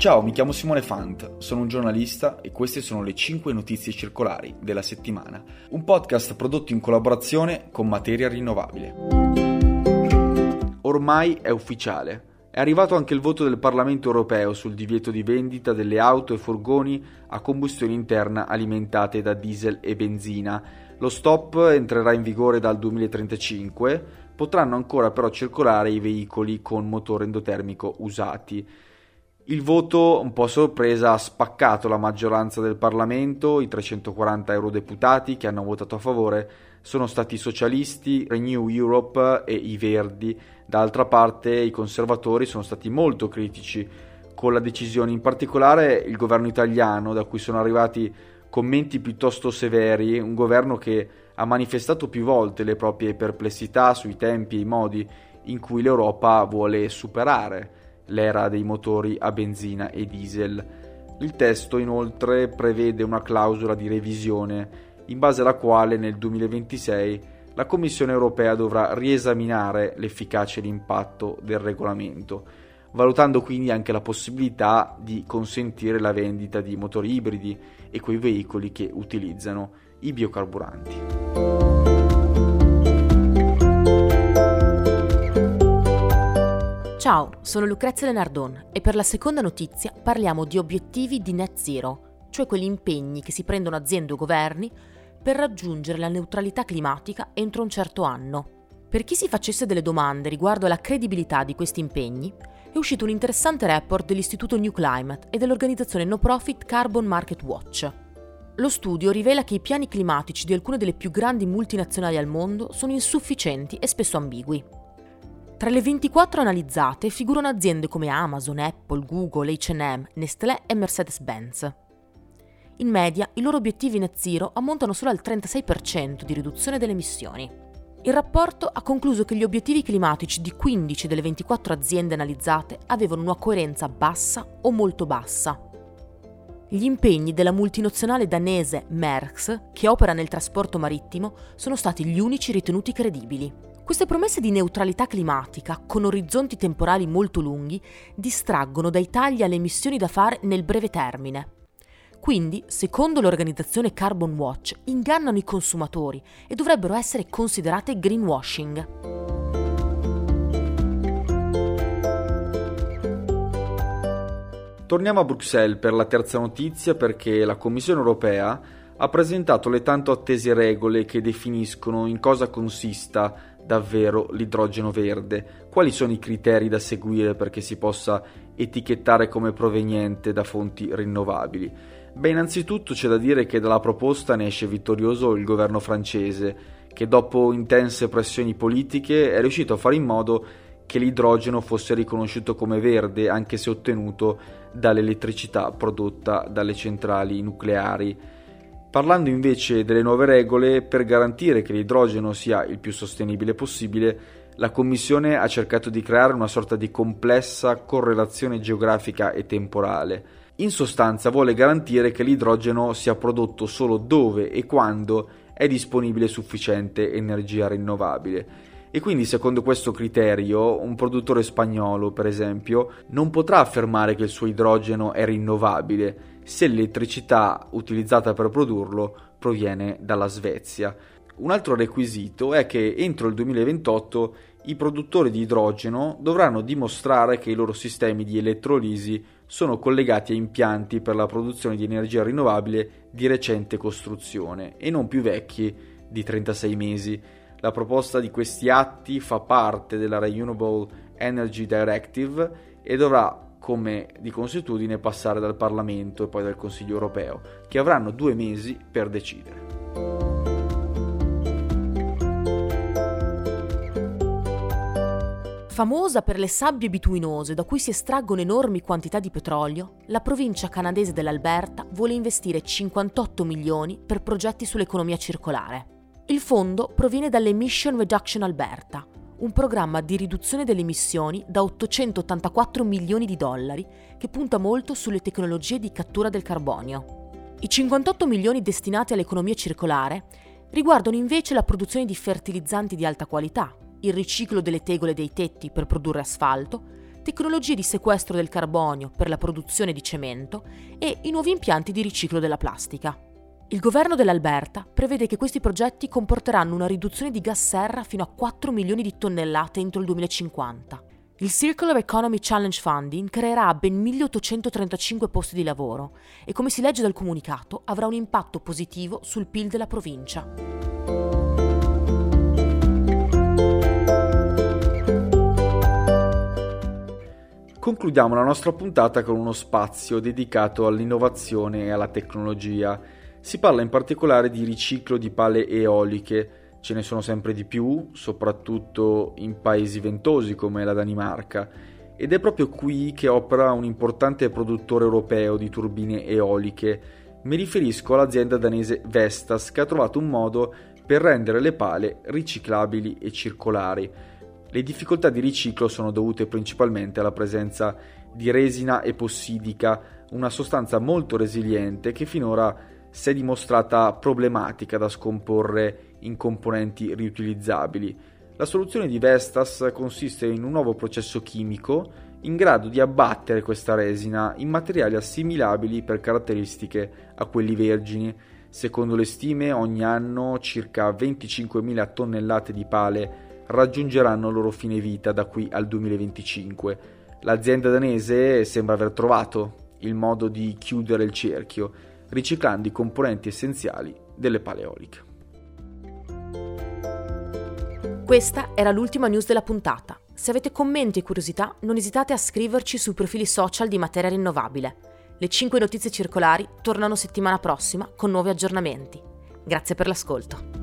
Ciao, mi chiamo Simone Fant, sono un giornalista e queste sono le 5 notizie circolari della settimana, un podcast prodotto in collaborazione con Materia Rinnovabile. Ormai è ufficiale. È arrivato anche il voto del Parlamento europeo sul divieto di vendita delle auto e furgoni a combustione interna alimentate da diesel e benzina. Lo stop entrerà in vigore dal 2035, potranno ancora però circolare i veicoli con motore endotermico usati. Il voto, un po' a sorpresa, ha spaccato la maggioranza del Parlamento, i 340 eurodeputati che hanno votato a favore sono stati i socialisti, Renew Europe e i Verdi. D'altra parte i conservatori sono stati molto critici con la decisione, in particolare il governo italiano, da cui sono arrivati commenti piuttosto severi, un governo che ha manifestato più volte le proprie perplessità sui tempi e i modi in cui l'Europa vuole superare l'era dei motori a benzina e diesel. Il testo inoltre prevede una clausola di revisione in base alla quale nel 2026 la Commissione europea dovrà riesaminare l'efficacia e l'impatto del regolamento, valutando quindi anche la possibilità di consentire la vendita di motori ibridi e quei veicoli che utilizzano i biocarburanti. Ciao, sono Lucrezia Lenardon e per la seconda notizia parliamo di obiettivi di net zero, cioè quegli impegni che si prendono aziende o governi per raggiungere la neutralità climatica entro un certo anno. Per chi si facesse delle domande riguardo alla credibilità di questi impegni, è uscito un interessante report dell'Istituto New Climate e dell'organizzazione no profit Carbon Market Watch. Lo studio rivela che i piani climatici di alcune delle più grandi multinazionali al mondo sono insufficienti e spesso ambigui. Tra le 24 analizzate figurano aziende come Amazon, Apple, Google, HM, Nestlé e Mercedes-Benz. In media, i loro obiettivi net zero ammontano solo al 36% di riduzione delle emissioni. Il rapporto ha concluso che gli obiettivi climatici di 15 delle 24 aziende analizzate avevano una coerenza bassa o molto bassa. Gli impegni della multinazionale danese Merckx, che opera nel trasporto marittimo, sono stati gli unici ritenuti credibili. Queste promesse di neutralità climatica, con orizzonti temporali molto lunghi, distraggono dai tagli alle emissioni da fare nel breve termine. Quindi, secondo l'organizzazione Carbon Watch, ingannano i consumatori e dovrebbero essere considerate greenwashing. Torniamo a Bruxelles per la terza notizia perché la Commissione europea ha presentato le tanto attese regole che definiscono in cosa consista davvero l'idrogeno verde? Quali sono i criteri da seguire perché si possa etichettare come proveniente da fonti rinnovabili? Beh, innanzitutto c'è da dire che dalla proposta ne esce vittorioso il governo francese, che dopo intense pressioni politiche è riuscito a fare in modo che l'idrogeno fosse riconosciuto come verde anche se ottenuto dall'elettricità prodotta dalle centrali nucleari. Parlando invece delle nuove regole, per garantire che l'idrogeno sia il più sostenibile possibile, la Commissione ha cercato di creare una sorta di complessa correlazione geografica e temporale. In sostanza vuole garantire che l'idrogeno sia prodotto solo dove e quando è disponibile sufficiente energia rinnovabile. E quindi, secondo questo criterio, un produttore spagnolo, per esempio, non potrà affermare che il suo idrogeno è rinnovabile se l'elettricità utilizzata per produrlo proviene dalla Svezia. Un altro requisito è che entro il 2028 i produttori di idrogeno dovranno dimostrare che i loro sistemi di elettrolisi sono collegati a impianti per la produzione di energia rinnovabile di recente costruzione e non più vecchi di 36 mesi. La proposta di questi atti fa parte della Renewable Energy Directive e dovrà come di consuetudine passare dal Parlamento e poi dal Consiglio europeo, che avranno due mesi per decidere. Famosa per le sabbie bituinose da cui si estraggono enormi quantità di petrolio, la provincia canadese dell'Alberta vuole investire 58 milioni per progetti sull'economia circolare. Il fondo proviene dall'Emission Reduction Alberta, un programma di riduzione delle emissioni da 884 milioni di dollari che punta molto sulle tecnologie di cattura del carbonio. I 58 milioni destinati all'economia circolare riguardano invece la produzione di fertilizzanti di alta qualità, il riciclo delle tegole dei tetti per produrre asfalto, tecnologie di sequestro del carbonio per la produzione di cemento e i nuovi impianti di riciclo della plastica. Il governo dell'Alberta prevede che questi progetti comporteranno una riduzione di gas serra fino a 4 milioni di tonnellate entro il 2050. Il Circular Economy Challenge Funding creerà ben 1835 posti di lavoro e, come si legge dal comunicato, avrà un impatto positivo sul PIL della provincia. Concludiamo la nostra puntata con uno spazio dedicato all'innovazione e alla tecnologia si parla in particolare di riciclo di pale eoliche, ce ne sono sempre di più, soprattutto in paesi ventosi come la Danimarca, ed è proprio qui che opera un importante produttore europeo di turbine eoliche. Mi riferisco all'azienda danese Vestas che ha trovato un modo per rendere le pale riciclabili e circolari. Le difficoltà di riciclo sono dovute principalmente alla presenza di resina epossidica, una sostanza molto resiliente che finora si è dimostrata problematica da scomporre in componenti riutilizzabili. La soluzione di Vestas consiste in un nuovo processo chimico in grado di abbattere questa resina in materiali assimilabili per caratteristiche a quelli vergini. Secondo le stime, ogni anno circa 25.000 tonnellate di pale raggiungeranno il loro fine vita da qui al 2025. L'azienda danese sembra aver trovato il modo di chiudere il cerchio riciclando i componenti essenziali delle paleoliche. Questa era l'ultima news della puntata. Se avete commenti e curiosità, non esitate a scriverci sui profili social di Materia Rinnovabile. Le 5 notizie circolari tornano settimana prossima con nuovi aggiornamenti. Grazie per l'ascolto.